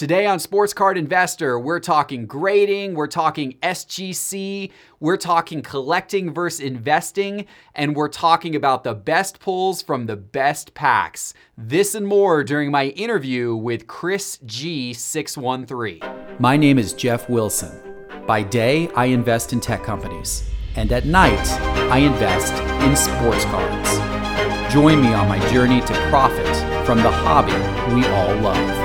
Today on Sports Card Investor, we're talking grading, we're talking SGC, we're talking collecting versus investing, and we're talking about the best pulls from the best packs. This and more during my interview with Chris G613. My name is Jeff Wilson. By day, I invest in tech companies, and at night, I invest in sports cards. Join me on my journey to profit from the hobby we all love.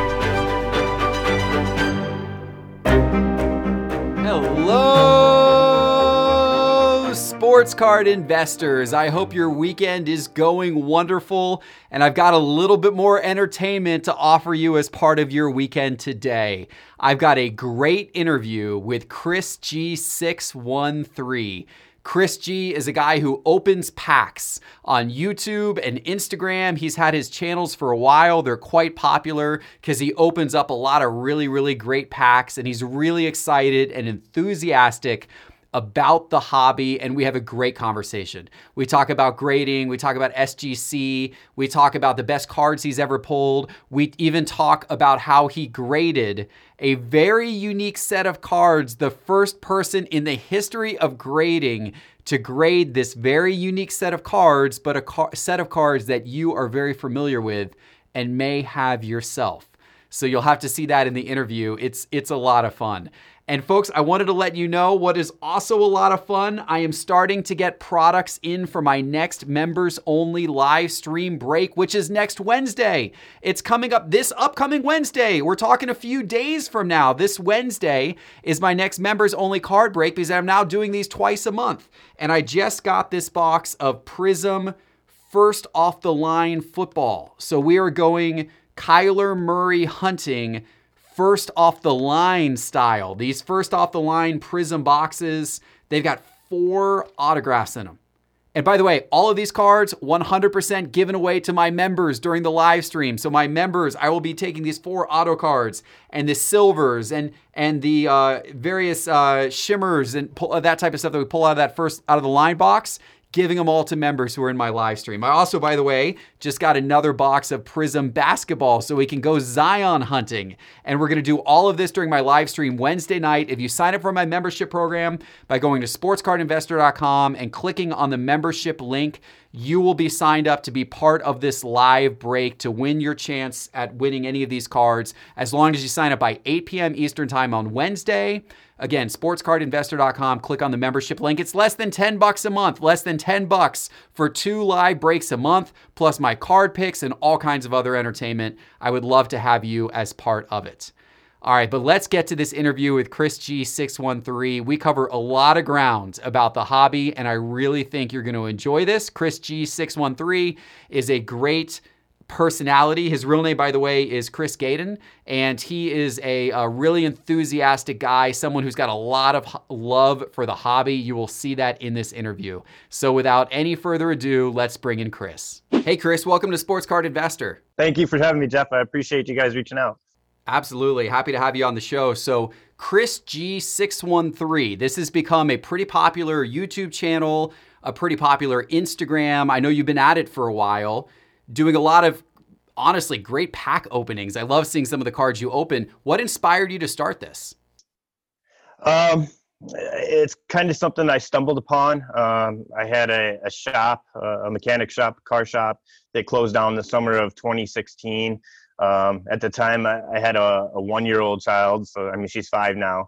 Sports card investors. I hope your weekend is going wonderful, and I've got a little bit more entertainment to offer you as part of your weekend today. I've got a great interview with Chris G613. Chris G is a guy who opens packs on YouTube and Instagram. He's had his channels for a while. They're quite popular because he opens up a lot of really, really great packs and he's really excited and enthusiastic about the hobby and we have a great conversation. We talk about grading, we talk about SGC, we talk about the best cards he's ever pulled. We even talk about how he graded a very unique set of cards, the first person in the history of grading to grade this very unique set of cards, but a car- set of cards that you are very familiar with and may have yourself. So you'll have to see that in the interview. It's it's a lot of fun. And folks, I wanted to let you know what is also a lot of fun. I am starting to get products in for my next members only live stream break, which is next Wednesday. It's coming up this upcoming Wednesday. We're talking a few days from now. This Wednesday is my next members only card break because I'm now doing these twice a month. And I just got this box of Prizm first off the line football. So we are going Kyler Murray hunting first off the line style. These first off the line Prizm boxes, they've got four autographs in them. And by the way, all of these cards 100% given away to my members during the live stream. So my members, I will be taking these four auto cards and the silvers and and the uh, various uh, shimmers and pull, uh, that type of stuff that we pull out of that first out of the line box giving them all to members who are in my live stream. I also, by the way, just got another box of Prizm basketball so we can go Zion hunting. And we're going to do all of this during my live stream Wednesday night. If you sign up for my membership program by going to sportscardinvestor.com and clicking on the membership link, you will be signed up to be part of this live break to win your chance at winning any of these cards as long as you sign up by 8 p.m. Eastern Time on Wednesday. Again, sportscardinvestor.com, click on the membership link. It's less than 10 bucks a month, less than 10 bucks for two live breaks a month, plus my card picks and all kinds of other entertainment. I would love to have you as part of it. All right, but let's get to this interview with Chris G613. We cover a lot of ground about the hobby, and I really think you're going to enjoy this. Chris G613 is a great personality. His real name, by the way, is Chris Gaden, and he is a, a, really enthusiastic guy, someone who's got a lot of love for the hobby. You will see that in this interview. So, without any further ado, let's bring in Chris. Hey, Chris, welcome to Sports Card Investor. Thank you for having me, Jeff. I appreciate you guys reaching out. Absolutely. Happy to have you on the show. So, Chris G613, this has become a pretty popular YouTube channel, a pretty popular Instagram. I know you've been at it for a while doing a lot of honestly great pack openings. I love seeing some of the cards you open. What inspired you to start this? Um, it's kind of something I stumbled upon. Um, I had a, a shop, a mechanic shop, car shop. They closed down the summer of 2016. Um, at the time, I, I had a, a one-year-old child, so I mean she's five now,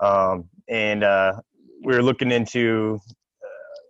um, and uh, we were looking into uh,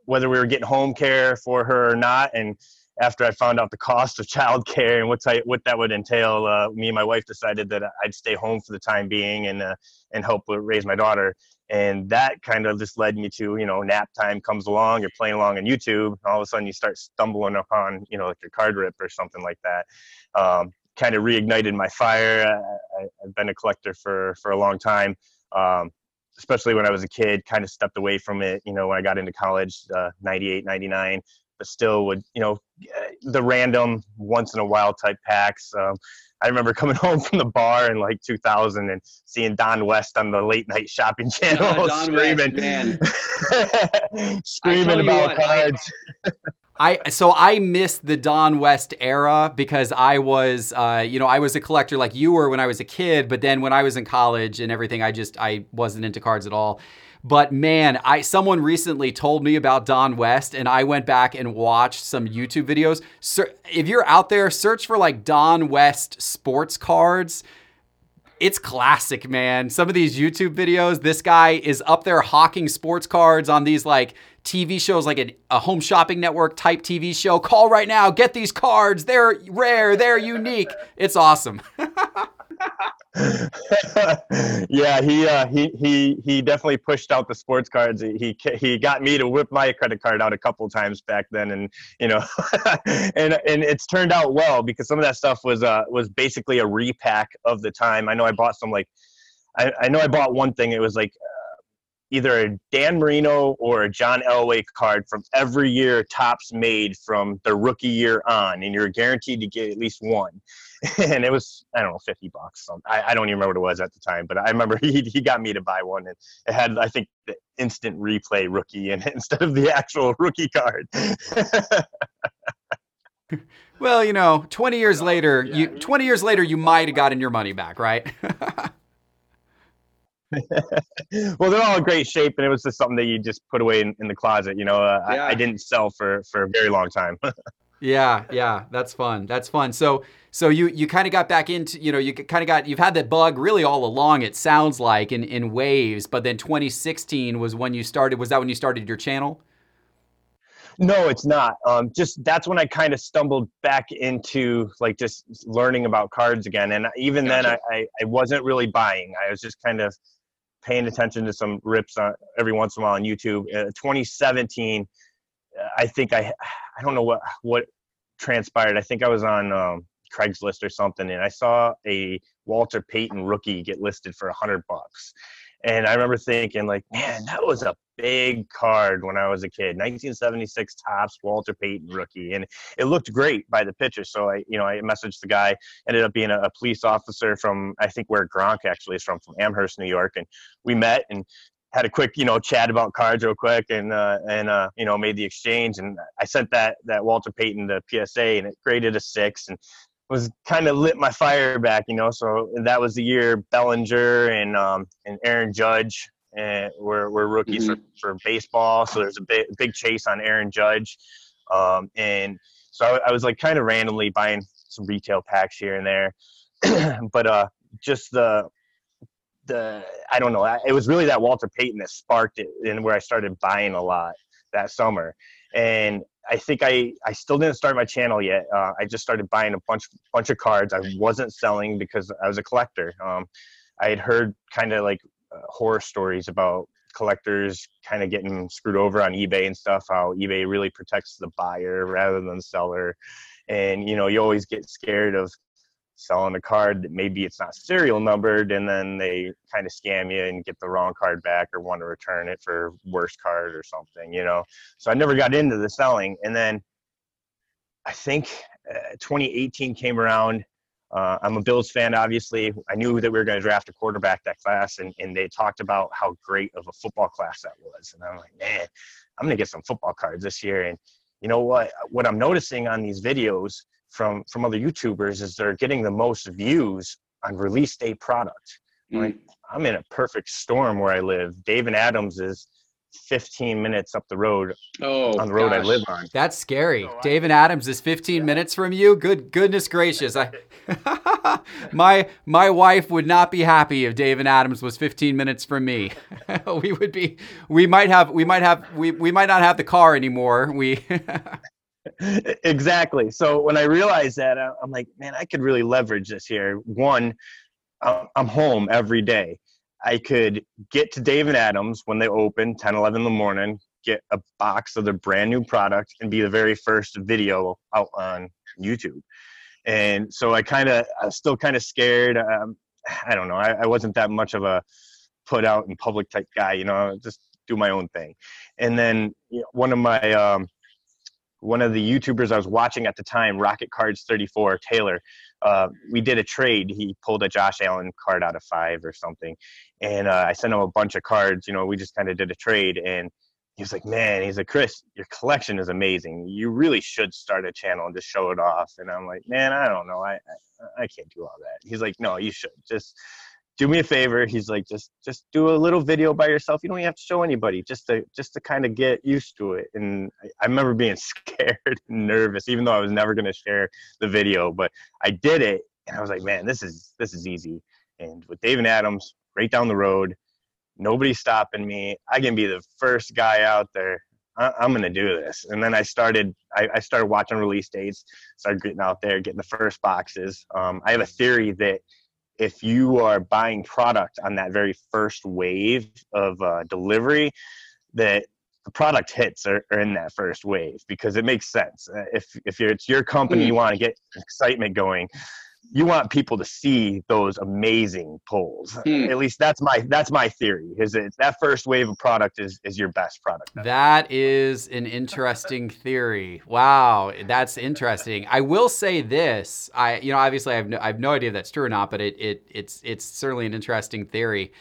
whether we were getting home care for her or not, and after I found out the cost of childcare and what type, what that would entail, uh, me and my wife decided that I'd stay home for the time being and uh, and help raise my daughter. And that kind of just led me to you know nap time comes along, you're playing along on YouTube, all of a sudden you start stumbling upon you know like your card rip or something like that. Um, kind of reignited my fire. I, have been a collector for for a long time. Um, especially when I was a kid, kind of stepped away from it, you know, when I got into college, uh, 98, 99, but still would you know the random once in a while type packs. Um, I remember coming home from the bar in like 2000 and seeing Don West on the late night shopping channel yeah, screaming, West, screaming about what, cards. I, I so I missed the Don West era because I was, uh, you know, I was a collector like you were when I was a kid, but then when I was in college and everything, I just I wasn't into cards at all. But man, I someone recently told me about Don West, and I went back and watched some YouTube videos. So if you're out there, search for like Don West sports cards it's classic, man. Some of these YouTube videos, this guy is up there hawking sports cards on these like TV shows, like a, a, home shopping network type TV show. Call right now, get these cards. They're rare, they're unique. It's awesome. yeah, he uh, he he he definitely pushed out the sports cards. He he got me to whip my credit card out a couple times back then, and you know, and and it's turned out well because some of that stuff was uh was basically a repack of the time. I know I bought some like, I, I know I bought one thing. It was like either a Dan Marino or a John Elway card from every year Topps made from the rookie year on, and you're guaranteed to get at least one. and it was I don't know fifty bucks. I, I don't even remember what it was at the time, but I remember he he got me to buy one, and it had I think the instant replay rookie in it instead of the actual rookie card. well, you know, twenty years later, yeah. you twenty years later you might have gotten your money back, right? well, they're all in great shape, and it was just something that you just put away in, in the closet. You know, uh, yeah. I, I, didn't sell for for a very long time. yeah, yeah, that's fun. That's fun. So, so you you kind of got back into, you know, you kind of got you've had that bug really all along. It sounds like in in waves, but then 2016 was when you started. Was that when you started your channel? No, it's not. Um, just that's when I kind of stumbled back into like just learning about cards again. And even gotcha. then, I, I, I wasn't really buying. I was just kind of paying attention to some rips on, every once in a while on YouTube. Uh, 2017, I think I I don't know what what transpired. I think I was on um, Craigslist or something, and I saw a Walter Payton rookie get listed for a hundred bucks. And I remember thinking, like, man, that was a big card when I was a kid. 1976 Topps Walter Payton rookie, and it looked great by the picture. So I, you know, I messaged the guy. Ended up being a, a police officer from I think where Gronk actually is from, from Amherst, New York, and we met and had a quick, you know, chat about cards real quick, and uh, and uh, you know, made the exchange. And I sent that that Walter Payton to PSA, and it graded a six. And was kind of lit my fire back, you know. So that was the year Bellinger and um, and Aaron Judge and were, were rookies mm-hmm. for, for baseball. So there's a big big chase on Aaron Judge, um, and so I, I, was like kind of randomly buying some retail packs here and there, but uh, just the the I don't know. It was really that Walter Payton that sparked it, and where I started buying a lot that summer. And I think I, I still didn't start my channel yet. Uh, I just started buying a bunch bunch of cards. I wasn't selling because I was a collector. Um, I had heard kind of like uh, horror stories about collectors kind of getting screwed over on eBay and stuff. How eBay really protects the buyer rather than the seller, and you know you always get scared of selling a card that maybe it's not serial numbered and then they kind of scam you and get the wrong card back or want to return it for worse card or something you know so i never got into the selling and then i think uh, 2018 came around uh, i'm a bills fan obviously i knew that we were going to draft a quarterback that class and, and they talked about how great of a football class that was and i'm like man i'm going to get some football cards this year and you know what what i'm noticing on these videos from from other YouTubers is they're getting the most views on release day product. Mm. Like I'm in a perfect storm where I live. Dave & Adam's is 15 minutes up the road oh, on the road gosh. I live on. That's scary. Dave & Adam's is 15 yeah. minutes from you. Good goodness gracious. I my my wife would not be happy if Dave & Adam's was 15 minutes from me. we would be we might have we might have we, we might not have the car anymore. We exactly. So when I realized that, uh, I'm like, man, I could really leverage this here. One, I'm home every day. I could get to Dave & Adam's when they open 10, 11 in the morning, get a box of their brand new product, and be the very first video out on YouTube. And so I kind of, still kind of scared. Um, I don't know. I, I wasn't that much of a put out in public type guy, you know, just do my own thing. And then you know, one of my um, one of the YouTubers I was watching at the time, Rocket Cards 34, Taylor, uh, we did a trade. He pulled a Josh Allen card out of five or something. And uh, I sent him a bunch of cards. You know, we just kind of did a trade. And he was like, man, he's like, Chris, your collection is amazing. You really should start a channel and just show it off. And I'm like, man, I don't know. I, I, I can't do all that. He's like, no, you should just do me a favor. He's like, just, just do a little video by yourself. You don't even have to show anybody just to, just to kind of get used to it. And I, I remember being scared and nervous, even though I was never going to share the video, but I did it. And I was like, man, this is, this is easy. And with Dave & Adam's right down the road, nobody's stopping me. I can be the first guy out there. I, am to do this. And then I started, I, I, started watching release dates, started getting out there, getting the first boxes. Um, I have a theory that if you are buying product on that very first wave of uh, delivery, that the product hits are, are, in that first wave because it makes sense. Uh, if if it's your company, you mm. want to get excitement going you want people to see those amazing pulls. Hmm. At least that's my that's my theory. Is that that first wave of product is is your best product. That is an interesting theory. Wow, that's interesting. I will say this. I you know obviously I have no, I have no idea if that's true or not, but it it it's it's certainly an interesting theory.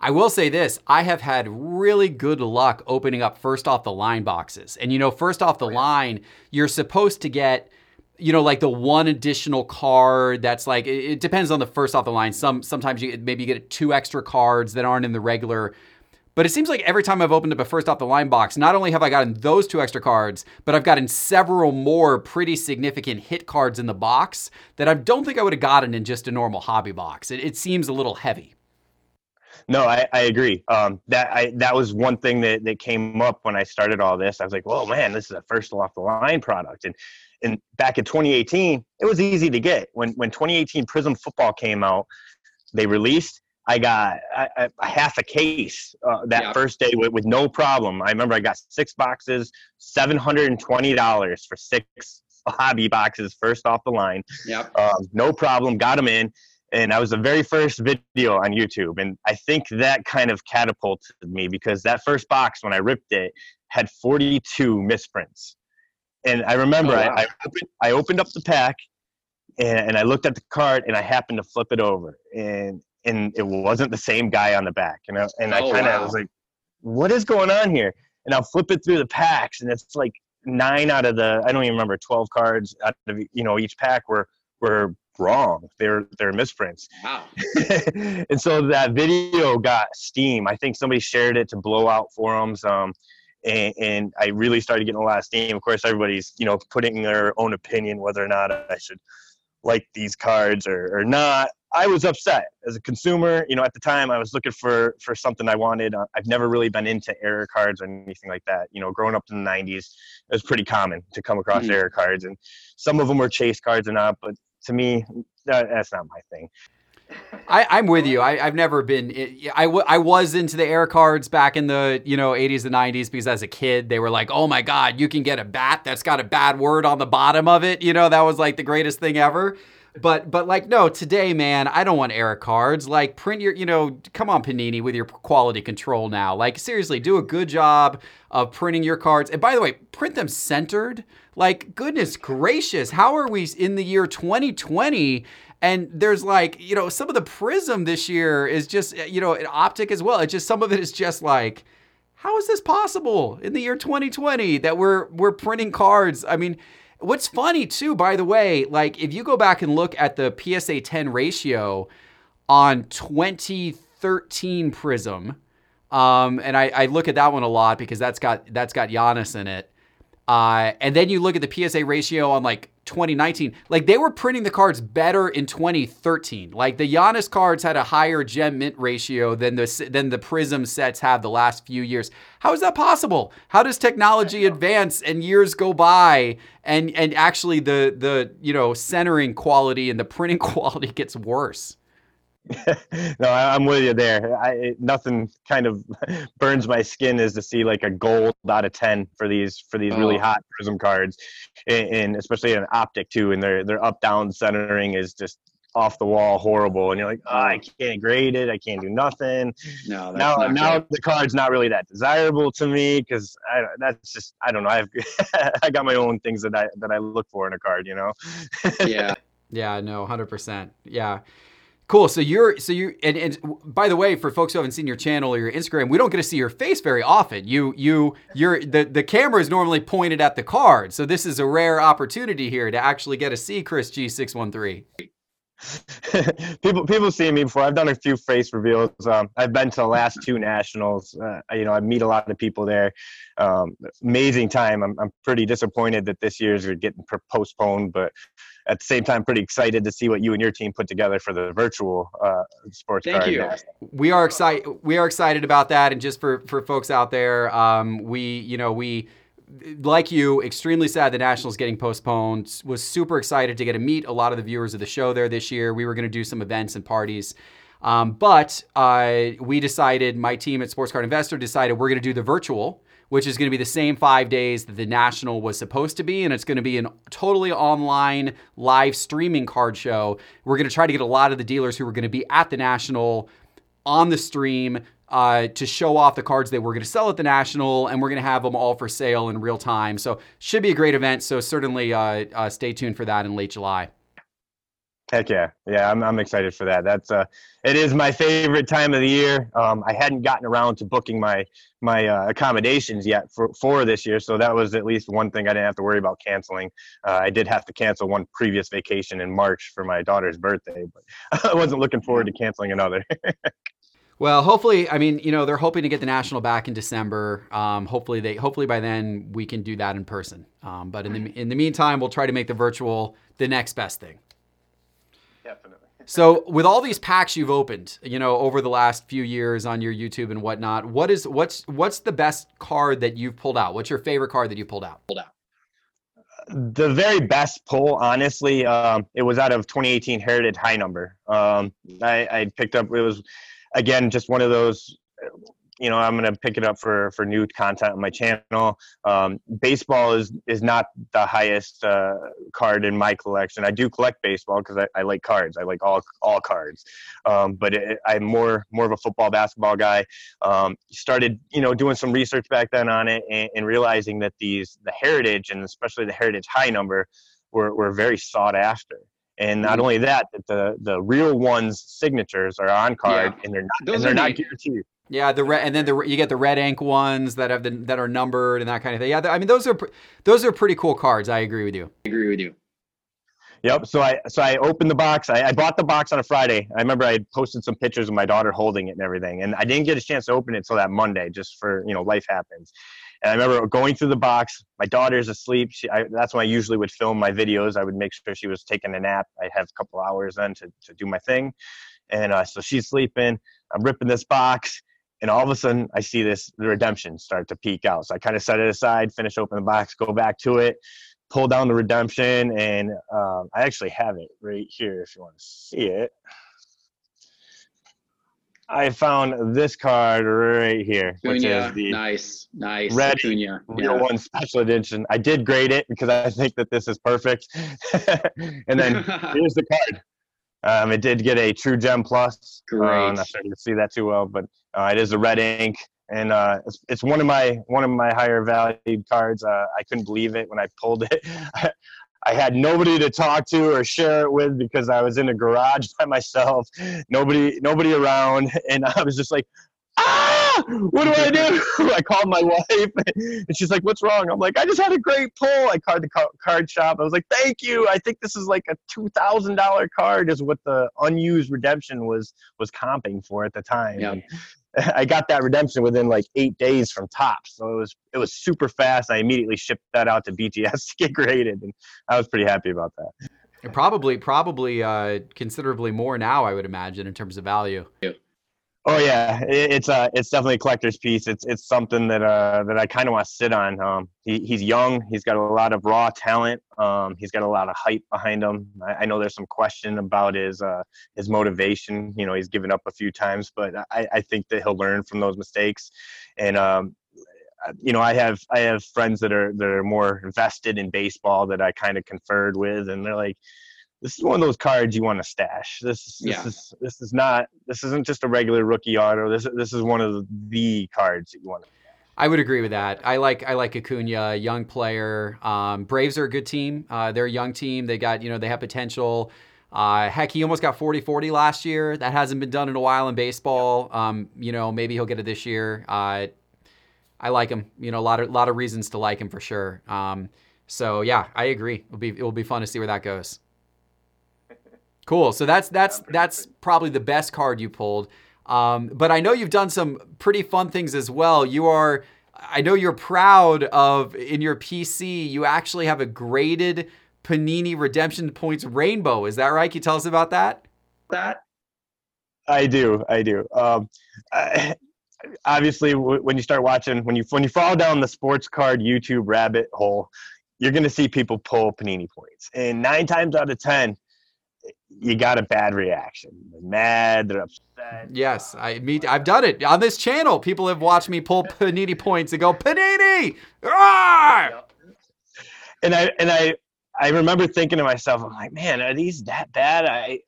I will say this I have had really good luck opening up first off the line boxes. And you know, first off the line, you're supposed to get you know, like the one additional card that's like it, it depends on the first off the line. Some sometimes you maybe you get two extra cards that aren't in the regular. But it seems like every time I've opened up a first off the line box, not only have I gotten those two extra cards, but I've gotten several more pretty significant hit cards in the box that I don't think I would have gotten in just a normal hobby box. It, it seems a little heavy. No, I, I agree. Um, that I that was one thing that, that came up when I started all this. I was like, "Well, man, this is a first off the line product," and and back in 2018, it was easy to get. When when 2018 Prizm Football came out, they released. I got a, a half a case uh, that yep. first day with, with no problem. I remember I got six boxes, seven hundred and twenty dollars for six hobby boxes, first off the line. Yep. Um, no problem. Got them in, and I was the very first video on YouTube, and I think that kind of catapulted me because that first box when I ripped it had 42 misprints. And I remember oh, wow. I, I, opened, I opened up the pack and, and I looked at the card and I happened to flip it over and and it wasn't the same guy on the back. You know, and I oh, kind of wow. was like, what is going on here? And I'll flip it through the packs and it's like nine out of the I don't even remember twelve cards out of you know each pack were were wrong. They're they're misprints. Wow. and so that video got steam. I think somebody shared it to blowout forums. Um, and, and, I really started getting a lot of steam. Of course, everybody's you know putting their own opinion whether or not I should like these cards or, or not. I was upset as a consumer. You know, at the time, I was looking for for something I wanted. Uh, I've never really been into error cards or anything like that. You know, growing up in the '90s, it was pretty common to come across mm-hmm. error cards, and some of them were chase cards or not. But to me, that, that's not my thing. I, am with you. I, have never been. I, was into the air cards back in the you know 80s and 90s because as a kid they were like, oh my god, you can get a bat that's got a bad word on the bottom of it. You know that was like the greatest thing ever. But but like no, today man, I don't want air cards. Like print your you know, come on Panini with your quality control now. Like seriously, do a good job of printing your cards. And by the way, print them centered. Like goodness gracious, how are we in the year 2020 and there's like, you know, some of the Prizm this year is just, you know, an optic as well. It's just some of it is just like, how is this possible in the year 2020 that we're we're printing cards? I mean, what's funny too, by the way, like if you go back and look at the PSA 10 ratio on 2013 Prizm, um, and I, I look at that one a lot because that's got that's got Giannis in it. Uh, and then you look at the PSA ratio on like 2019. Like they were printing the cards better in 2013. Like the Giannis cards had a higher gem mint ratio than the than the Prizm sets have the last few years. How is that possible? How does technology advance and years go by and and actually the the you know centering quality and the printing quality gets worse? no, I'm with you there. I, nothing kind of burns my skin is to see like a gold out of ten for these for these oh. really hot Prizm cards, and, and especially an optic too. And their their up down centering is just off the wall horrible and you're like ah, oh, i can't grade it. I can't do nothing. No now now the card's not really that desirable to me because i that's just i don't know. I've i got my own things that i that i look for in a card you know? Yeah. Yeah no 100% yeah Cool. So you're so you and, and by the way, for folks who haven't seen your channel or your Instagram, we don't get to see your face very often. You you you're the the camera is normally pointed at the card, so this is a rare opportunity here to actually get to see Chris G six one three. people people see me before. I've done a few face reveals. Um, I've been to the last two nationals. Uh, you know, I meet a lot of people there. Um, amazing time. I'm I'm pretty disappointed that this year's are getting postponed, but at the same time, pretty excited to see what you and your team put together for the virtual uh, sports Thank card. you. We are excited. We are excited about that, and just for for folks out there, um, we you know we like you, extremely sad the Nationals getting postponed. Was super excited to get to meet a lot of the viewers of the show there this year. We were going to do some events and parties. Um, but uh, we decided, my team at Sports Card Investor decided we're going to do the virtual, which is going to be the same five days that the National was supposed to be. And it's going to be a totally online live streaming card show. We're going to try to get a lot of the dealers who are going to be at the National on the stream uh, to show off the cards that we're going to sell at the National, and we're going to have them all for sale in real time. So should be a great event. So certainly uh, uh, stay tuned for that in late July. Heck yeah, yeah, I'm I'm excited for that. That's uh, it is my favorite time of the year. Um, I hadn't gotten around to booking my my uh, accommodations yet for for this year, so that was at least one thing I didn't have to worry about canceling. Uh, I did have to cancel one previous vacation in March for my daughter's birthday, but I wasn't looking forward to canceling another. Well, hopefully, I mean, you know, they're hoping to get the national back in December. Um, hopefully, they hopefully by then we can do that in person. Um, but in the in the meantime, we'll try to make the virtual the next best thing. Definitely. So, with all these packs you've opened, you know, over the last few years on your YouTube and whatnot, what is what's what's the best card that you've pulled out? What's your favorite card that you pulled out? Pulled out. the very best pull, honestly, um, it was out of 2018 Heritage High Number. Um, I, I picked up. It was again just one of those you know i'm going to pick it up for for new content on my channel. Um, baseball is is not the highest uh, card in my collection. I do collect baseball because I, I like cards. I like all all cards. Um, but it, i'm more more of a football basketball guy. Um, started you know doing some research back then on it and, and realizing that these the heritage and especially the heritage high number were, were very sought after. And not only that, that the the real ones signatures are on card, Yeah. and they're not Those and they're are not guaranteed. Yeah, the red, and then the you get the red ink ones that have the that are numbered and that kind of thing. Yeah, I mean those are those are pretty cool cards. I agree with you. I agree with you. Yep. So I so I opened the box. I, I bought the box on a Friday. I remember I had posted some pictures of my daughter holding it and everything, and I didn't get a chance to open it until that Monday, just for you know life happens. And I remember going through the box. My daughter's asleep. She, I, that's when I usually would film my videos. I would make sure she was taking a nap. I have a couple hours then to, to do my thing. And uh, so she's sleeping. I'm ripping this box. And all of a sudden, I see this the redemption start to peak out. So I kind of set it aside, finish open the box, go back to it, pull down the redemption, and um, I actually have it right here if you want to see it. I found this card right here, which is the nice, nice. Red real Yeah. one special edition. I did grade it because I think that this is perfect. and then here's the card. Um, it did get a True Gem Plus. Uh, Great. I'm not sure you can see that too well, but uh, it is a red ink, and uh, it's, it's one of my one of my higher valued cards. Uh, I couldn't believe it when I pulled it. I had nobody to talk to or share it with because I was in a garage by myself, nobody nobody around, and I was just like, ah, what do I do? I called my wife, and she's like, what's wrong? I'm like, I just had a great pull. I called the card shop. I was like, thank you. I think this is like a two thousand dollar card, is what the unused redemption was was comping for at the time. Yeah. And I got that redemption within like eight days from Topps, so it was it was super fast. I immediately shipped that out to BGS to get graded, and I was pretty happy about that. Probably, probably uh, considerably more now. I would imagine in terms of value. Oh yeah, it, it's uh it's definitely a collector's piece. It's it's something that uh that I kind of want to sit on. Um, he, he's young. He's got a lot of raw talent. Um, he's got a lot of hype behind him. I, I know there's some question about his uh his motivation. You know, he's given up a few times, but I I think that he'll learn from those mistakes. And um, you know, I have I have friends that are that are more invested in baseball that I kind of conferred with, and they're like, "This is one of those cards you want to stash. This is this Yeah. is this is not this isn't just a regular rookie auto. This this is one of the cards that you want." to I would agree with that. I like I like Acuna, young player. Um, Braves are a good team. Uh, they're a young team. They got you know they have potential. Uh, heck, he almost got 40 40 last year. That hasn't been done in a while in baseball. Um, you know, maybe he'll get it this year. Uh, I like him. You know, a lot of lot of reasons to like him for sure. Um, so yeah, I agree. It'll be it will be fun to see where that goes. Cool. So that's that's that's probably the best card you pulled. Um, but I know you've done some pretty fun things as well. You are, I know you're proud of in your PC. You actually have a graded Panini Redemption Points Rainbow. Is that right? Can you tell us about that? That I do. I do. Um, I, obviously, w- when you start watching, when you when you fall down the sports card YouTube rabbit hole, you're going to see people pull Panini points, and nine times out of ten, you got a bad reaction. They're mad. They're upset. Yes, I me I've done it on this channel. People have watched me pull Panini points and go Panini. Ah! And I and I I remember thinking to myself, I'm like, man, are these that bad? I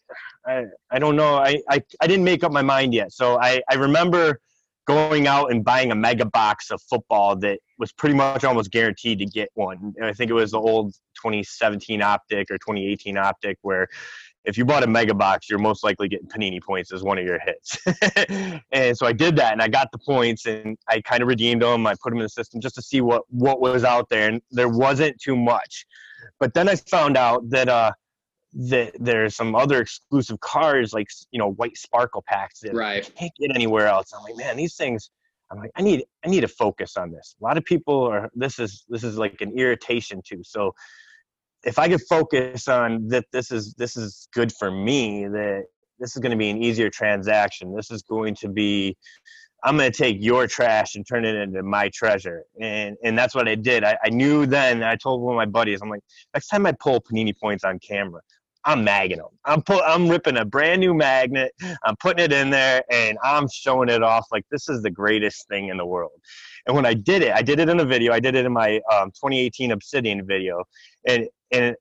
I, I don't know. I, I I didn't make up my mind yet. So I I remember going out and buying a mega box of football that was pretty much almost guaranteed to get one. And I think it was the old 2017 optic or 2018 optic where if you bought a mega box, you're most likely getting panini points as one of your hits. and so I did that and I got the points and I kind of redeemed them. I put them in the system just to see what, what was out there. And there wasn't too much. But then I found out that, uh, that there's some other exclusive cars like you know white sparkle packs that right. can't get anywhere else. I'm like, man, these things. I'm like, I need I need to focus on this. A lot of people are this is this is like an irritation too. So if I could focus on that, this is this is good for me. That this is going to be an easier transaction. This is going to be I'm going to take your trash and turn it into my treasure. And and that's what I did. I, I knew then, I told one of my buddies, I'm like, next time I pull Panini points on camera, I'm magging them. I'm put, I'm ripping a brand new magnet. I'm putting it in there, and I'm showing it off like this is the greatest thing in the world. And when I did it, I did it in a video. I did it in my um, 2018 Obsidian video, and and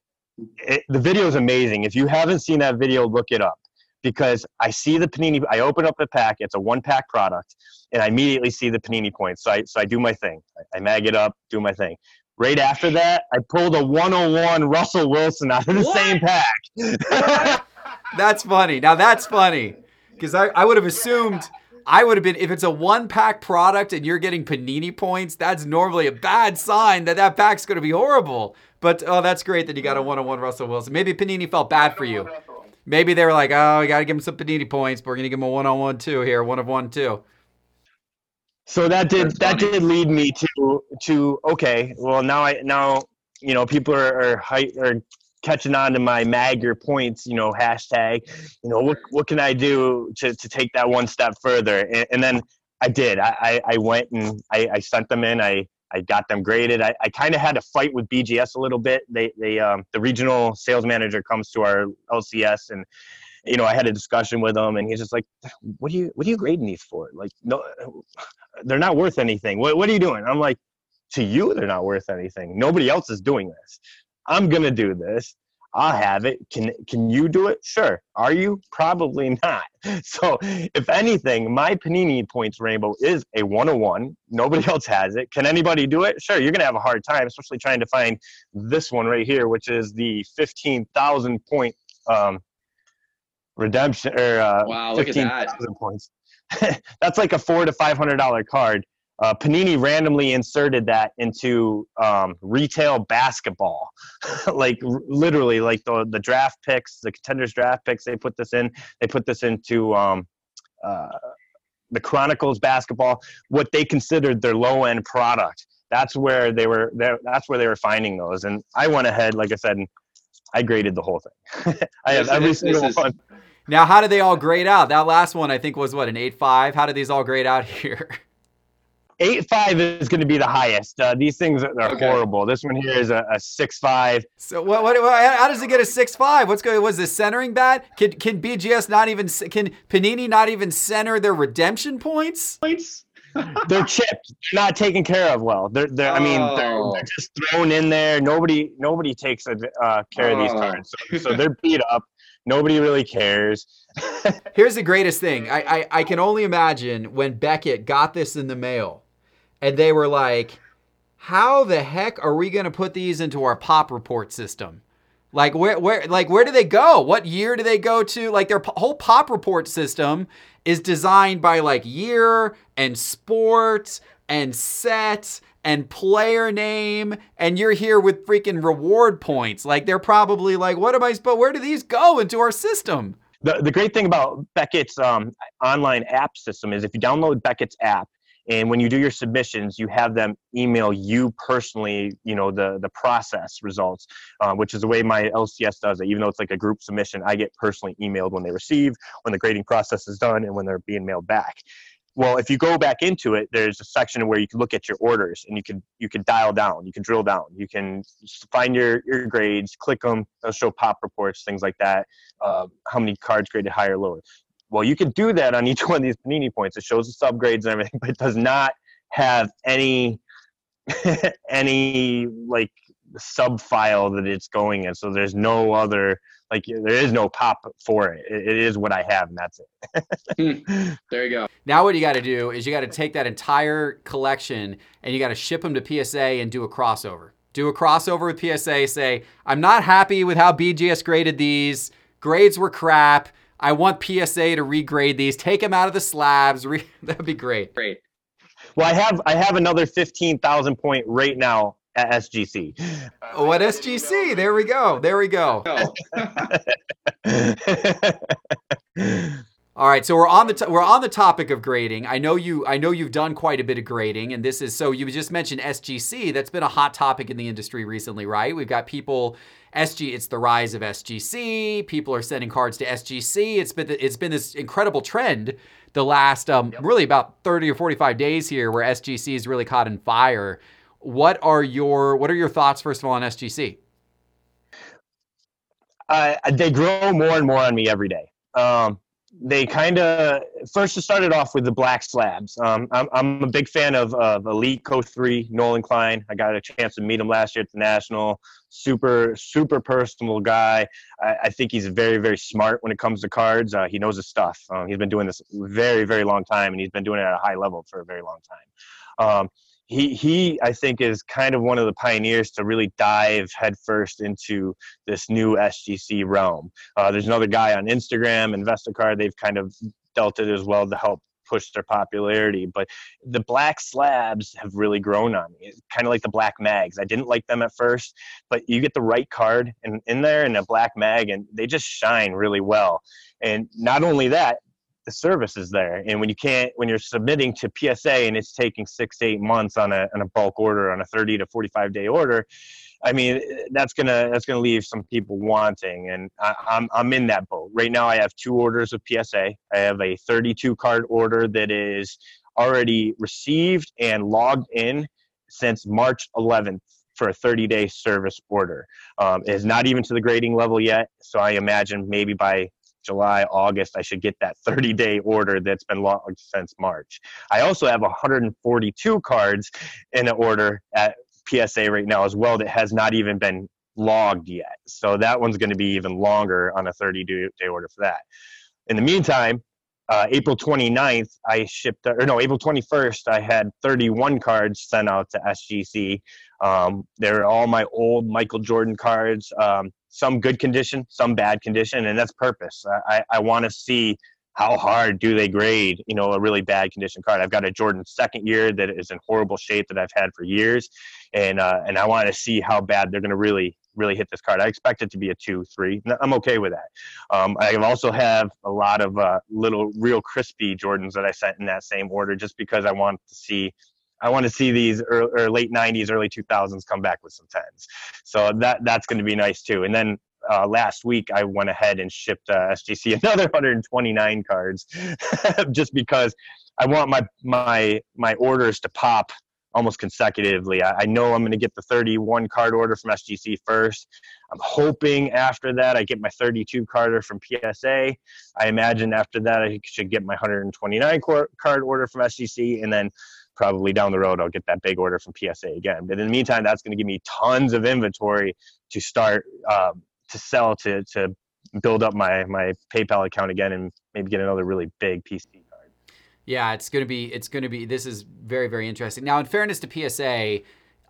it, the video is amazing. If you haven't seen that video, look it up because I see the panini. I open up the pack. It's a one pack product, and I immediately see the panini points. So I so I do my thing. I, I mag it up, do my thing. Right after that, I pulled a 101 Russell Wilson out of the what? same pack. that's funny. Now that's funny because I, I would have assumed I would have been if it's a one pack product and you're getting panini points. That's normally a bad sign that that pack's going to be horrible. But oh, that's great that you got a 101 Russell Wilson. Maybe Panini felt bad for you. Maybe they were like, oh, we got to give him some panini points. But we're going to give him a one on one too here, one of one too. So that did that did lead me to to okay. Well, now I now you know people are are, are catching on to my mag your points you know hashtag you know what what can i do to, to take that one step further and, and then i did I, I, went and I, I sent them in i I got them graded. I, I kind of had to fight with BGS a little bit. They, they, um, the regional sales manager comes to our LCS and you know, I had a discussion with him, and he's just like, "What are you, what are you grading these for? Like, no, they're not worth anything. What, what are you doing?" I'm like, "To you, they're not worth anything. Nobody else is doing this. I'm gonna do this. I'll have it. Can can you do it? Sure. Are you? Probably not. So, if anything, my Panini points rainbow is a 101. Nobody else has it. Can anybody do it? Sure. You're gonna have a hard time, especially trying to find this one right here, which is the 15,000 point um, redemption or uh, wow, fifteen thousand points. That's like a four to five hundred dollar card. Uh, Panini randomly inserted that into um, retail basketball, like r- literally, like the the draft picks, the contenders draft picks. They put this in. They put this into um, uh, the Chronicles basketball. What they considered their low end product. That's where they were. That's where they were finding those. And I went ahead, like I said, and I graded the whole thing. I have every single one. Now, how did they all grade out? That last one, I think, was what an eight five. How did these all grade out here? Eight five is going to be the highest. Uh, these things are, are okay. horrible. This one here is a, a six five. So what, what, what? How does it get a six five? What's going? Was the centering bad? Can can BGS not even? Can Panini not even center their redemption points? Points. they're chipped, they're not taken care of well. They're, they're oh. I mean, they're, they're, oh. just thrown in there. Nobody, nobody takes a, uh, care oh. of these oh. cards, so, so they're beat up. Nobody really cares. Here's the greatest thing. I, I, I can only imagine when Beckett got this in the mail and they were like, how the heck are we going to put these into our pop report system? Like where where like where do they go? What year do they go to? Like their p- whole pop report system is designed by like year and sport and set and player name and you're here with freaking reward points. Like they're probably like what am I supposed where do these go into our system? The, the great thing about Beckett's um, online app system is if you download Beckett's app, and when you do your submissions you have them email you personally you know the the process results uh, which is the way my lcs does it. Even though it's like a group submission i get personally emailed when they receive when the grading process is done and when they're being mailed back. Well if you go back into it there's a section where you can look at your orders and you can you can dial down you can drill down you can find your your grades click them they'll show pop reports things like that uh, how many cards graded higher or lower well, you can do that on each one of these panini points. It shows the subgrades and everything, but it does not have any any like sub file that it's going in. So there's no other like there is no pop for it. It is what I have, and that's it. Hmm. there you go. Now what you got to do is you got to take that entire collection and you got to ship them to PSA and do a crossover. Do a crossover with PSA. Say I'm not happy with how BGS graded these. Grades were crap. I want PSA to regrade these, take them out of the slabs. Re- That'd be great. Great. Well, I have I have another fifteen thousand point right now at SGC. Uh, what SGC? There we go. There we go. All right, so we're on the t- we're on the topic of grading. I know you I know you've done quite a bit of grading, and this is so you just mentioned SGC. That's been a hot topic in the industry recently, right? We've got people SG. It's the rise of SGC. People are sending cards to SGC. It's been it's been this incredible trend the last um, yep. really about thirty or forty five days here, where SGC is really caught in fire. What are your what are your thoughts first of all on SGC? Uh, they grow more and more on me every day. Um, they kind of first it started off with the black slabs. Um, I'm, I'm a big fan of, of Elite Coach 3, Nolan Klein. I got a chance to meet him last year at the National. Super, super personal guy. I, I think he's very, very smart when it comes to cards. Uh, he knows his stuff. Um, he's been doing this very, very long time, and he's been doing it at a high level for a very long time. Um, he he I think is kind of one of the pioneers to really dive headfirst into this new SGC realm. Uh, there's another guy on Instagram, Investor Card. They've kind of dealt it as well to help push their popularity. But the black slabs have really grown on me. It's kind of like the black mags. I didn't like them at first, but you get the right card in, in there and a black mag, and they just shine really well. And not only that, the service is there. And when you can't, when you're submitting to PSA and it's taking six to eight months on a, on a bulk order, on a 30 to 45 day order, I mean, that's gonna that's gonna leave some people wanting, and I, I'm I'm in that boat right now. I have two orders of PSA. I have a 32 card order that is already received and logged in since March 11th for a 30 day service order. Um, it is not even to the grading level yet, so I imagine maybe by July, August, I should get that 30 day order that's been logged since March. I also have 142 cards in an order at PSA right now as well that has not even been logged yet. So that one's going to be even longer on a 30 day order for that. In the meantime, uh, April 29th, I shipped, or no, April 21st, I had 31 cards sent out to SGC. Um, they're all my old Michael Jordan cards. Um, some good condition, some bad condition, and that's purpose. I, I want to see how hard do they grade, you know, a really bad condition card. I've got a Jordan second year that is in horrible shape that I've had for years, and uh, and I want to see how bad they're going to really really hit this card. I expect it to be a two, three. I'm okay with that. Um, I also have a lot of uh, little real crispy Jordans that I sent in that same order, just because I want to see I want to see these early, or late 90s, early 2000s come back with some tens. So that that's going to be nice too. And then uh, last week I went ahead and shipped uh, SGC another 129 cards, just because I want my my my orders to pop almost consecutively. I, I know I'm going to get the 31 card order from SGC first. I'm hoping after that I get my 32 carder from PSA. I imagine after that I should get my 129 card order from SGC, and then probably down the road I'll get that big order from PSA again. But in the meantime, that's going to give me tons of inventory to start um, to sell to to build up my my PayPal account again and maybe get another really big PC card. Yeah, it's going to be it's going to be this is very very interesting. Now, in fairness to PSA,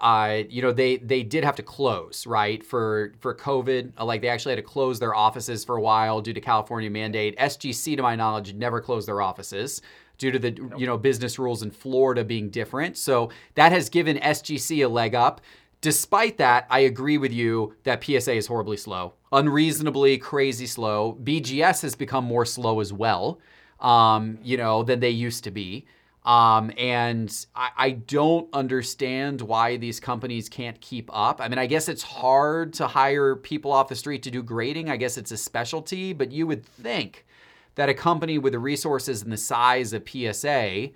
uh, you know, they they did have to close, right, for for COVID. Like they actually had to close their offices for a while due to California mandate. SGC, to my knowledge, never closed their offices due to the you know business rules in Florida being different. So that has given SGC a leg up. Despite that, I agree with you that PSA is horribly slow, unreasonably crazy slow. BGS has become more slow as well, um, you know, than they used to be. Um, and I, I, don't understand why these companies can't keep up. I mean, I guess it's hard to hire people off the street to do grading. I guess it's a specialty, but you would think that a company with the resources and the size of PSA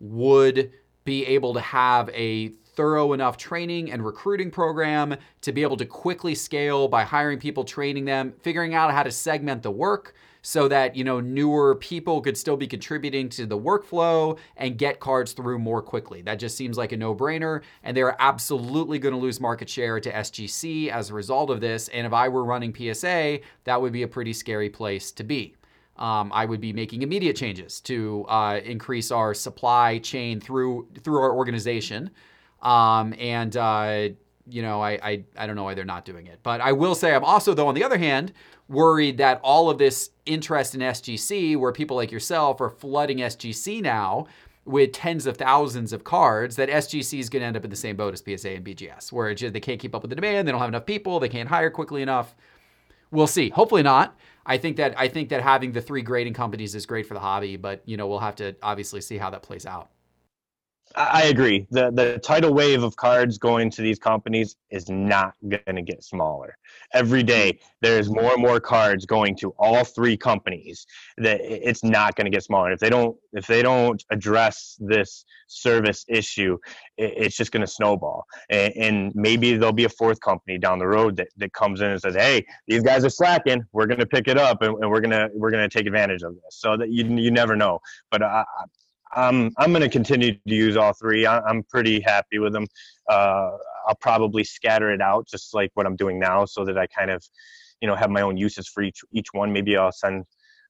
would be able to have a thorough enough training and recruiting program to be able to quickly scale by hiring people, training them, figuring out how to segment the work so that you know newer people could still be contributing to the workflow and get cards through more quickly. That just seems like a no-brainer and they're absolutely going to lose market share to SGC as a result of this and if I were running PSA, that would be a pretty scary place to be. Um, I would be making immediate changes to uh, increase our supply chain through through our organization. Um, and uh, you know, I, I I don't know why they're not doing it. But I will say I'm also though on the other hand worried that all of this interest in SGC, where people like yourself are flooding SGC now with tens of thousands of cards, that SGC is going to end up in the same boat as PSA and BGS, where just, they can't keep up with the demand, they don't have enough people, they can't hire quickly enough. We'll see. Hopefully not. I think that I think that having the three grading companies is great for the hobby, but you know we'll have to obviously see how that plays out. I agree. The the tidal wave of cards going to these companies is not going to get smaller. Every day there's more and more cards going to all three companies. That it's not going to get smaller. If they don't if they don't address this service issue, it's just going to snowball. And, maybe there'll be a fourth company down the road that, that comes in and says, "Hey, these guys are slacking. We're going to pick it up and, and we're going to we're going to take advantage of this." So that you you never know. But I, I'm I'm going to continue to use all three. I, am pretty happy with them. Uh, I'll probably scatter it out just like what I'm doing now, so that I kind of, you know, have my own uses for each each one. Maybe I'll send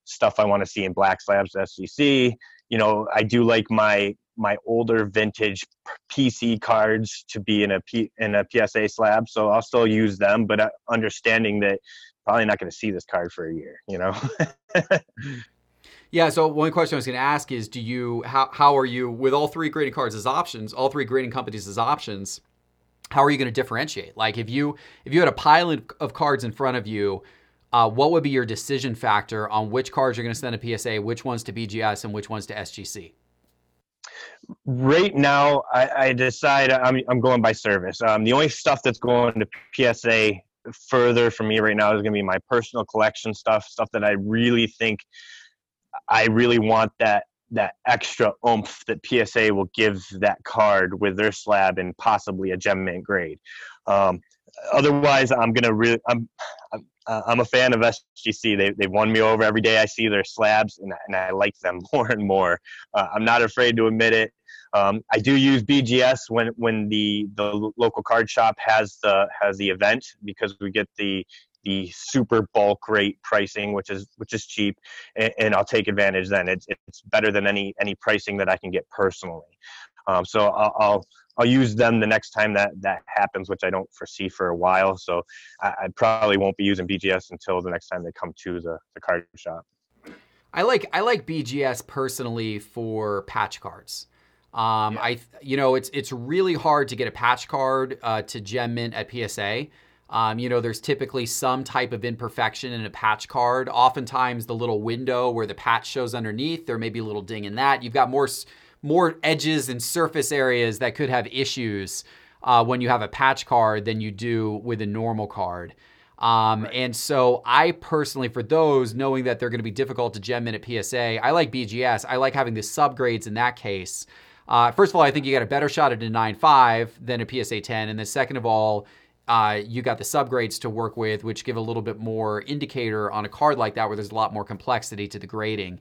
stuff I want to see in black slabs SGC. You know, I do like my my older vintage PC cards to be in a P, in a PSA slab, so I'll still use them, but uh, understanding that probably not going to see this card for a year. You know. Yeah. So one question I was going to ask is, do you how how are you with all three grading cards as options, all three grading companies as options? How are you going to differentiate? Like if you if you had a pile of cards in front of you, uh, what would be your decision factor on which cards you're going to send to PSA, which ones to BGS, and which ones to SGC? Right now, I, I decide I'm, I'm going by service. Um, the only stuff that's going to PSA further for me right now is going to be my personal collection stuff, stuff that I really think I really want that that extra oomph that PSA will give that card with their slab and possibly a gem mint grade. Um, otherwise, I'm gonna really I'm, I'm I'm a fan of SGC. They they won me over every day. I see their slabs and and I like them more and more. Uh, I'm not afraid to admit it. Um, I do use BGS when when the the local card shop has the has the event because we get the the super bulk rate pricing, which is which is cheap, and, and I'll take advantage. Then it's it's better than any any pricing that I can get personally. Um, so I'll, I'll I'll use them the next time that that happens, which I don't foresee for a while. So I, I, probably won't be using BGS until the next time they come to the, the card shop. I like I like BGS personally for patch cards. Um, yeah. I you know it's it's really hard to get a patch card uh, to gem mint at PSA. Um, you know, there's typically some type of imperfection in a patch card. Oftentimes, the little window where the patch shows underneath, there may be a little ding in that. You've got more more edges and surface areas that could have issues uh, when you have a patch card than you do with a normal card. Um, right. And so, I personally, for those, knowing that they're going to be difficult to gem in at PSA, I like BGS. I like having the subgrades in that case. Uh, first of all, I think you got a better shot at a 9.5 than a PSA 10. And then, second of all, uh, you got the subgrades to work with, which give a little bit more indicator on a card like that, where there's a lot more complexity to the grading.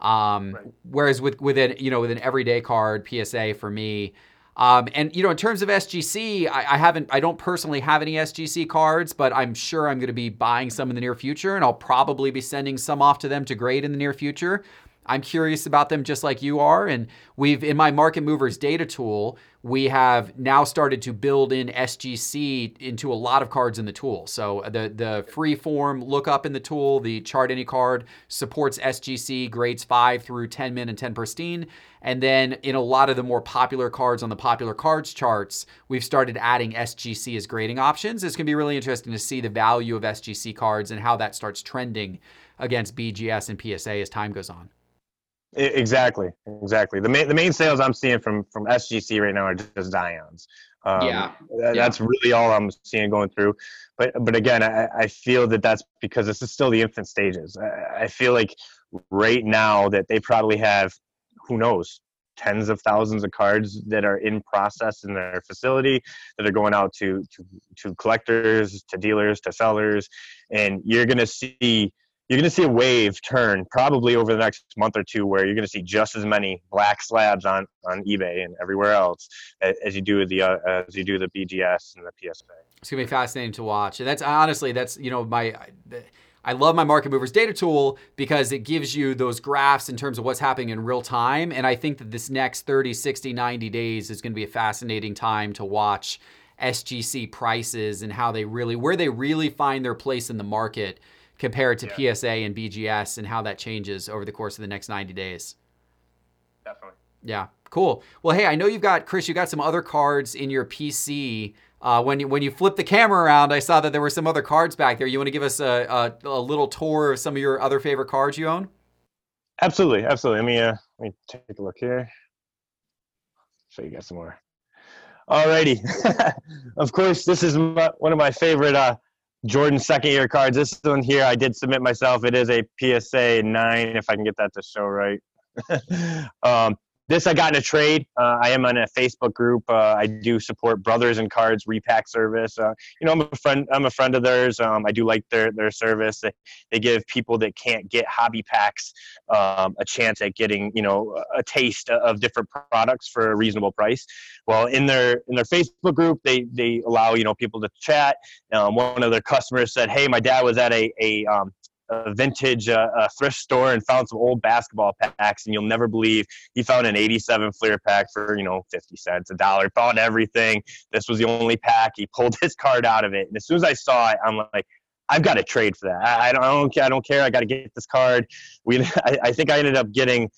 Um, right. Whereas with with an you know with an everyday card PSA for me, um, and you know in terms of SGC, I, I, haven't I don't personally have any SGC cards, but I'm sure I'm going to be buying some in the near future, and I'll probably be sending some off to them to grade in the near future. I'm curious about them just like you are. And we've, in my market movers data tool, we have now started to build in SGC into a lot of cards in the tool. So the, the free form lookup in the tool, the chart any card supports SGC grades 5 through 10 min and 10 pristine. And then in a lot of the more popular cards on the popular cards charts, we've started adding SGC as grading options. It's going to be really interesting to see the value of SGC cards and how that starts trending against BGS and PSA as time goes on. Exactly, exactly. The main the main sales I'm seeing from from SGC right now are just Dions. Um, yeah, that's really all I'm seeing going through. But but again, I, I feel that that's because this is still the infant stages. I, I feel like right now that they probably have, who knows, tens of thousands of cards that are in process in their facility that are going out to to to collectors, to dealers, to sellers, and you're gonna see you're going to see a wave turn probably over the next month or two where you're going to see just as many black slabs on, on eBay and everywhere else as you do the uh, as you do the BGS and the PSA. It's going to be fascinating to watch. And that's honestly that's you know my I love my market movers data tool because it gives you those graphs in terms of what's happening in real time and I think that this next 30, 60, 90 days is going to be a fascinating time to watch SGC prices and how they really where they really find their place in the market compared to yeah. PSA and BGS and how that changes over the course of the next 90 days. Definitely. Yeah, cool. Well, hey, I know you've got Chris. You got some other cards in your PC. Uh, when you when you flip the camera around, I saw that there were some other cards back there. You want to give us a, a, a little tour of some of your other favorite cards you own? Absolutely, absolutely. Let me uh, let me take a look here. Show you guys some more. Alrighty. of course, this is my, one of my favorite uh, Jordan second year cards. This one here, I did submit myself. It is a PSA 9, if I can get that to show right. um, this I got in a trade. Uh, I am on a Facebook group. Uh, I do support Brothers and Cards repack service. Uh, you know, I'm a friend. I'm a friend of theirs. Um, I do like their their service. They, they give people that can't get hobby packs um, a chance at getting you know a taste of different products for a reasonable price. Well, in their in their Facebook group, they they allow you know people to chat. Um, one of their customers said, "Hey, my dad was at a a um, a vintage uh, a thrift store and found some old basketball packs, and you'll never believe he found an '87 Fleer pack for you know 50 cents, a dollar. Found everything. This was the only pack. He pulled his card out of it, and as soon as I saw it, I'm like. I've got to trade for that. I, I don't, I don't care. I got to get this card. We, I, I think I ended up getting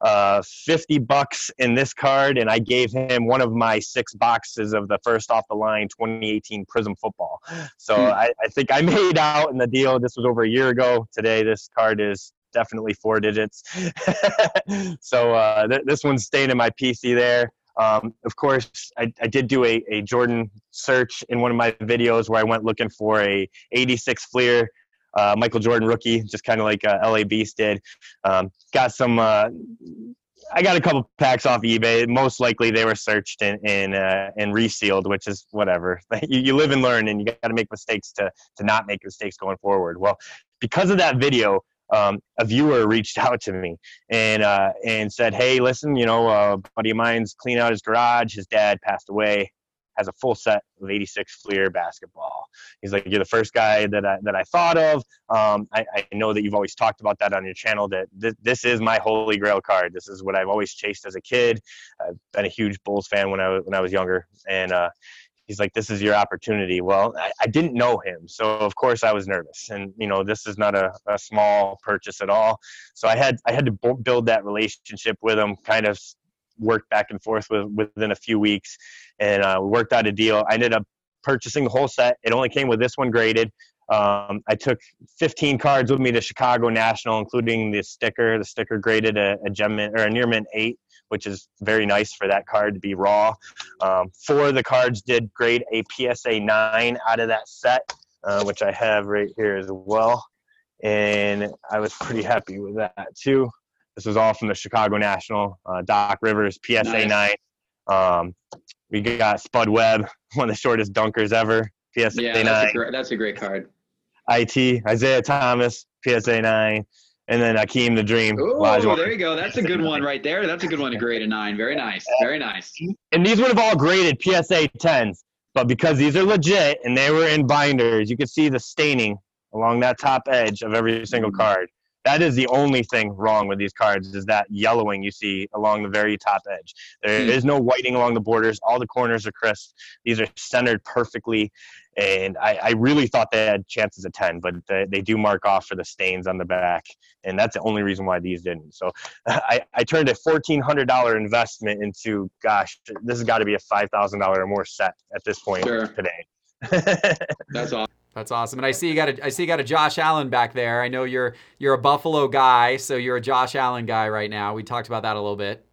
uh, 50 bucks in this card, and I gave him one of my six boxes of the first off the line 2018 Prizm football. So hmm. I, I, think I made out in the deal. This was over a year ago. Today, this card is definitely four digits. so uh, th- this one's staying in my PC there. Um, of course, I, I did do a, a Jordan search in one of my videos where I went looking for a 86 Fleer uh, Michael Jordan rookie, just kind of like uh, LA Beast did. Um, got some. Uh, I got a couple packs off eBay. Most likely they were searched and and, uh, and resealed, which is whatever. you, you live and learn, and you got to make mistakes to to not make mistakes going forward. Well, because of that video, um, a viewer reached out to me and uh, and said, "Hey, listen, you know, uh, a buddy of mine's cleaning out his garage. His dad passed away has a full set of 86 Fleer basketball. He's like, you're the first guy that I, that I thought of. Um, I, I, know that you've always talked about that on your channel, that th- this is my holy grail card. This is what I've always chased as a kid. I've been a huge Bulls fan when I was, when I was younger. And, uh, he's like, this is your opportunity. Well, I, I, didn't know him. So of course I was nervous and, you know, this is not a, a small purchase at all. So I had, I had to b- build that relationship with him, kind of worked back and forth with, within a few weeks and uh, we worked out a deal. I ended up purchasing the whole set. It only came with this one graded. Um, I took 15 cards with me to Chicago National, including the sticker. The sticker graded a, a gem or a near mint eight, which is very nice for that card to be raw. Um, four of the cards did grade a PSA nine out of that set, uh, which I have right here as well. And I was pretty happy with that too. This was all from the Chicago National. Uh, Doc Rivers PSA nice. nine. Um, we got Spud Webb, one of the shortest dunkers ever. PSA yeah, 9. That's a, great, that's a great card. IT, Isiah Thomas, PSA 9. And then Akeem the Dream. Oh, there you go. That's a good one right there. That's a good one to grade a 9. Very nice. Very nice. And these would have all graded PSA 10s. But because these are legit and they were in binders, you could see the staining along that top edge of every single card That is the only thing wrong with these cards is that yellowing you see along the very top edge. There Hmm. is no whiting along the borders. All the corners are crisp. These are centered perfectly. And I, I really thought they had chances at 10, but they, they do mark off for the stains on the back. And that's the only reason why these didn't. So I, I turned a $1,400 investment into, gosh, this has got to be a $5,000 or more set at this point Sure. today. That's awesome. That's awesome. And I see you got a I see you got a Josh Allen back there. I know you're you're a Buffalo guy, so you're a Josh Allen guy right now. We talked about that a little bit.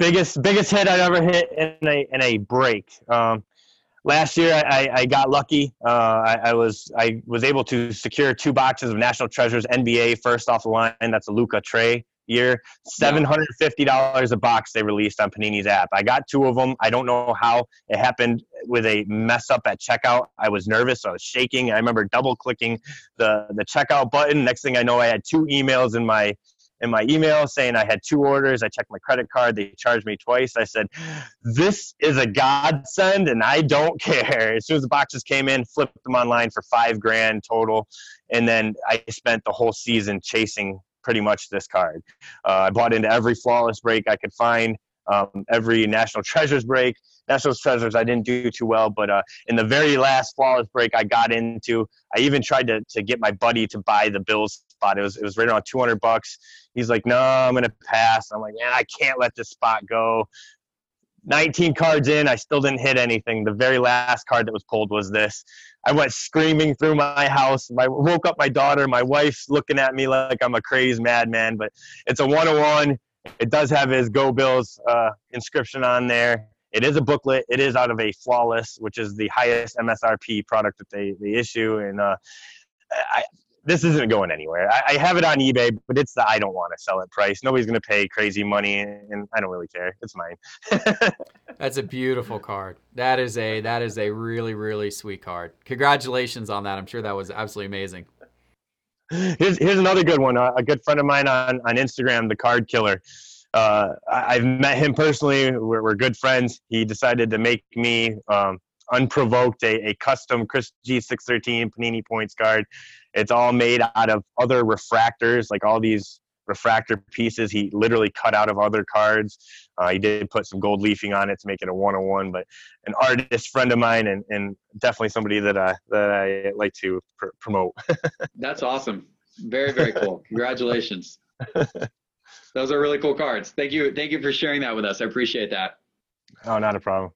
biggest biggest hit I've ever hit in a in a break. Um, last year I, I got lucky. Uh, I, I was I was able to secure two boxes of National Treasures NBA first off the line. That's a Luka Trae year. Seven hundred fifty dollars a box they released on Panini's app. I got two of them. I don't know how it happened with a mess up at checkout. I was nervous. I was shaking. I remember double clicking the the checkout button. Next thing I know, I had two emails in my in my email saying I had two orders. I checked my credit card. They charged me twice. I said, This is a godsend and I don't care. As soon as the boxes came in, flipped them online for five grand total. And then I spent the whole season chasing pretty much this card. Uh, I bought into every flawless break I could find. Um, every National Treasures break. National Treasures I didn't do too well, but uh, in the very last flawless break I got into, I even tried to, to get my buddy to buy the Bills spot. It was it was right around 200 bucks. He's like, no, I'm gonna pass. I'm like, yeah, I can't let this spot go. 19 cards in, I still didn't hit anything. The very last card that was pulled was this. I went screaming through my house. I woke up my daughter. My wife's looking at me like I'm a crazed madman. But it's a 101. It does have his Go Bills uh, inscription on there. It is a booklet. It is out of a flawless, which is the highest MSRP product that they, they issue. And uh, I, this isn't going anywhere. I, I have it on eBay, but it's the I don't want to sell it price. Nobody's going to pay crazy money, and I don't really care. It's mine. That's a beautiful card. That is a that is a really really sweet card. Congratulations on that. I'm sure that was absolutely amazing. here's here's another good one. A, a good friend of mine on on Instagram, the Card Killer. Uh, I, I've met him personally. We're, we're good friends. He decided to make me um, unprovoked a, a custom Chris G613 Panini points card. It's all made out of other refractors, like all these refractor pieces. He literally cut out of other cards. Uh, he did put some gold leafing on it to make it a one-on-one. But an artist friend of mine, and, and definitely somebody that I that I like to pr- promote. That's awesome. Very, very cool. Congratulations. Those are really cool cards. Thank you. Thank you for sharing that with us. I appreciate that. oh, not a problem.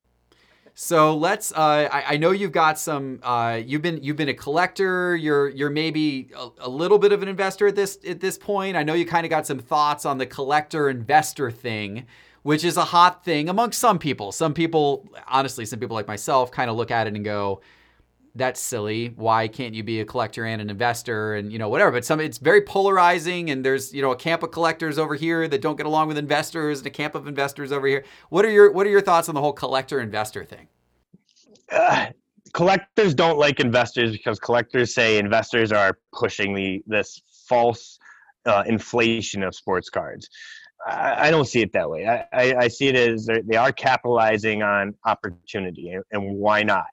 So let's. Uh, I, I know you've got some. Uh, you've been you've been a collector. You're you're maybe a, a little bit of an investor at this at this point. I know you kind of got some thoughts on the collector investor thing, which is a hot thing amongst some people. Some people, honestly, some people like myself, kind of look at it and go, "That's silly. Why can't you be a collector and an investor?" And you know whatever. But some it's very polarizing, and there's you know a camp of collectors over here that don't get along with investors, and a camp of investors over here. What are your what are your thoughts on the whole collector investor thing? uh, collectors don't like investors because collectors say investors are pushing the this false uh, inflation of sports cards. I, don't see it that way. I, I, I see it as they are capitalizing on opportunity, and, and why not?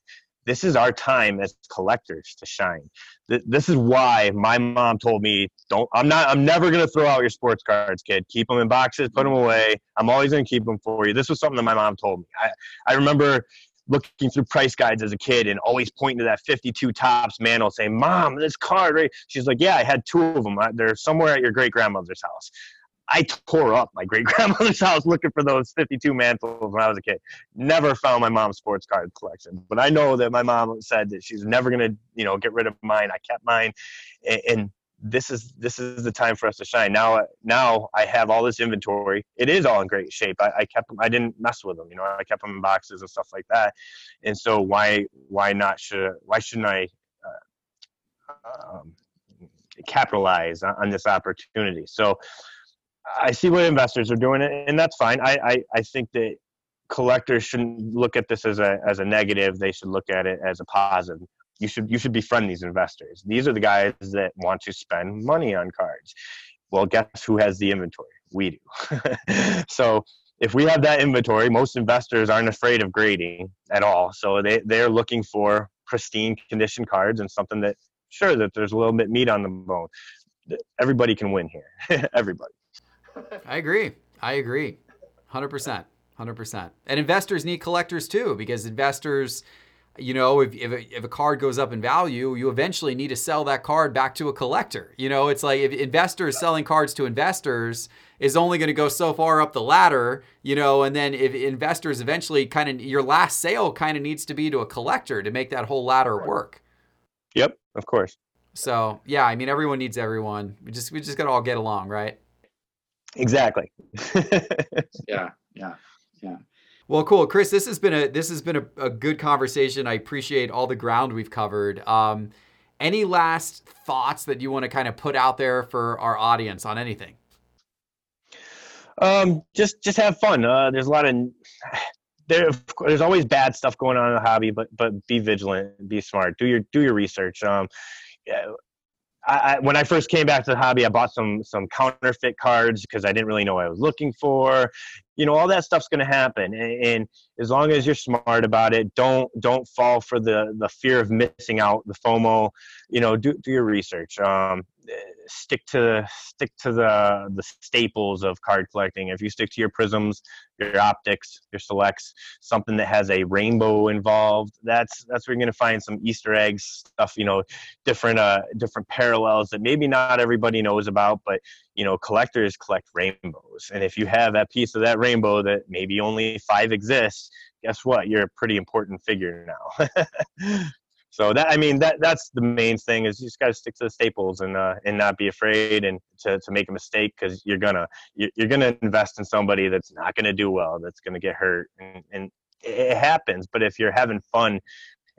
This is our time as collectors to shine. This is why my mom told me, "Don't. I'm not. I'm never gonna throw out your sports cards, kid. Keep them in boxes. Put them away. I'm always gonna keep them for you." This was something that my mom told me. I, I remember looking through price guides as a kid and always pointing to that 52 Topps Mantle saying, Mom, this card, right? She's like, Yeah, I had two of them. They're somewhere at your great grandmother's house. I tore up my great grandmother's house looking for those 52 Mantles when I was a kid. Never found my mom's sports card collection, but I know that my mom said that she's never gonna, you know, get rid of mine. I kept mine, and, and this is this is the time for us to shine. Now, now I have all this inventory. It is all in great shape. I, I kept them. I didn't mess with them. You know, I kept them in boxes and stuff like that. And so why why not should why shouldn't I uh, um, capitalize on, on this opportunity? So I see what investors are doing, and that's fine. I I, I think that collectors shouldn't look at this as a as a negative. They should look at it as a positive you should you should befriend these investors. These are the guys that want to spend money on cards. Well, guess who has the inventory? We do. so if we have that inventory, most investors aren't afraid of grading at all. So they they're looking for pristine condition cards and something that sure that there's a little bit meat on the bone. everybody can win here. everybody. I agree. I agree. 100%. 100%. And investors need collectors too, because investors, you know, if, if, a, if a card goes up in value, you eventually need to sell that card back to a collector. You know, it's like if investors selling cards to investors is only going to go so far up the ladder, you know, and then if investors eventually kind of, your last sale kind of needs to be to a collector to make that whole ladder work. Yep, of course. So yeah, I mean, everyone needs everyone. We just, we just got to all get along, right? Exactly. yeah, yeah. Yeah. Well, cool, Chris. This has been a this has been a, a good conversation. I appreciate all the ground we've covered. Um, any last thoughts that you want to kind of put out there for our audience on anything? Um, just just have fun. Uh, there's a lot of there. There's always bad stuff going on in the hobby, but but be vigilant, be smart, do your do your research. Um, I, when I first came back to the hobby, I bought some some counterfeit cards because I didn't really know what I was looking for. You know, all that stuff's going to happen, and, and, as long as you're smart about it, don't don't fall for the the fear of missing out, the FOMO. You know, do do your research. Um, stick to stick to the the staples of card collecting. If you stick to your Prizms, your optics, your selects, something that has a rainbow involved, that's that's where you're gonna find some Easter eggs stuff. You know, different uh different parallels that maybe not everybody knows about, but you know, collectors collect rainbows, and if you have that piece of that rainbow that maybe only five exists, guess what? You're a pretty important figure now. so that I mean that that's the main thing is you just got to stick to the staples and uh, and not be afraid and to, to make a mistake because you're gonna you're gonna invest in somebody that's not gonna do well that's gonna get hurt and, and it happens but if you're having fun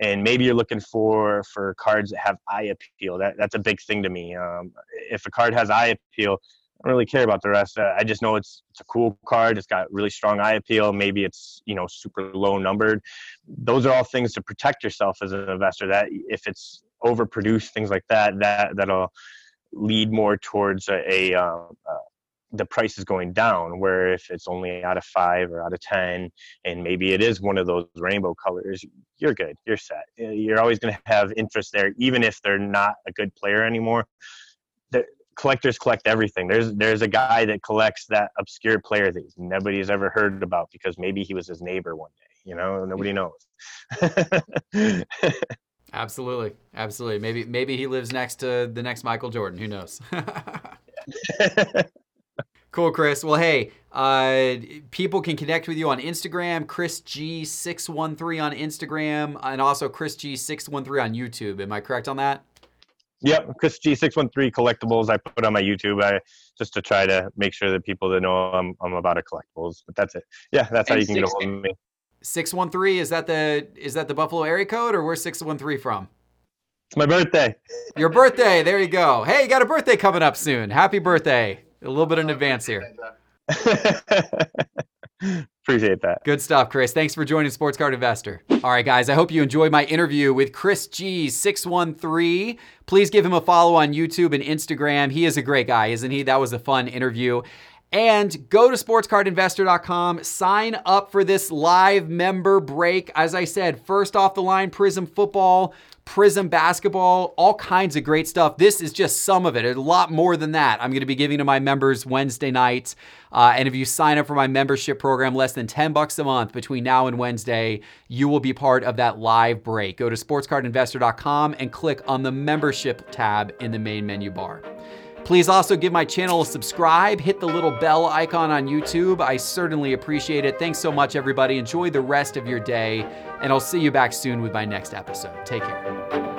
and maybe you're looking for for cards that have eye appeal that that's a big thing to me um, if a card has eye appeal I don't really care about the rest. Uh, I just know it's it's a cool card. It's got really strong eye appeal. Maybe it's you know super low numbered. Those are all things to protect yourself as an investor. That if it's overproduced, things like that, that that'll lead more towards a, a uh, uh, the price is going down. Where if it's only out of five or out of ten, and maybe it is one of those rainbow colors, you're good. You're set. You're always going to have interest there, even if they're not a good player anymore collectors collect everything. There's there's a guy that collects that obscure player that nobody's ever heard about because maybe he was his neighbor one day. You know, nobody knows. absolutely, absolutely. Maybe maybe he lives next to the next Michael Jordan. Who knows? cool, Chris. Well, hey, uh, people can connect with you on Instagram, Chris G613 on Instagram, and also Chris G613 on YouTube. Am I correct on that? Yep, Chris G613 collectibles I put on my YouTube I, just to try to make sure that people that know I'm, I'm about a collectibles. But that's it. Yeah, that's how you can get a hold of me. 613 is that the is that the Buffalo area code or where's 613 from? It's my birthday. Your birthday. There you go. Hey, you got a birthday coming up soon. Happy birthday. A little bit in oh, advance here. Appreciate that. Good stuff, Chris. Thanks for joining Sports Card Investor. All right, guys, I hope you enjoyed my interview with Chris G613. Please give him a follow on YouTube and Instagram. He is a great guy, isn't he? That was a fun interview. And go to sportscardinvestor.com, sign up for this live member break. As I said, first off the line, Prizm Football, Prizm Basketball, all kinds of great stuff. This is just some of it. a lot more than that. I'm going to be giving to my members Wednesday night. Uh, and if you sign up for my membership program, less than 10 bucks a month between now and Wednesday, you will be part of that live break. Go to sportscardinvestor.com and click on the membership tab in the main menu bar. Please also give my channel a subscribe, hit the little bell icon on YouTube. I certainly appreciate it. Thanks so much, everybody. Enjoy the rest of your day, and I'll see you back soon with my next episode. Take care.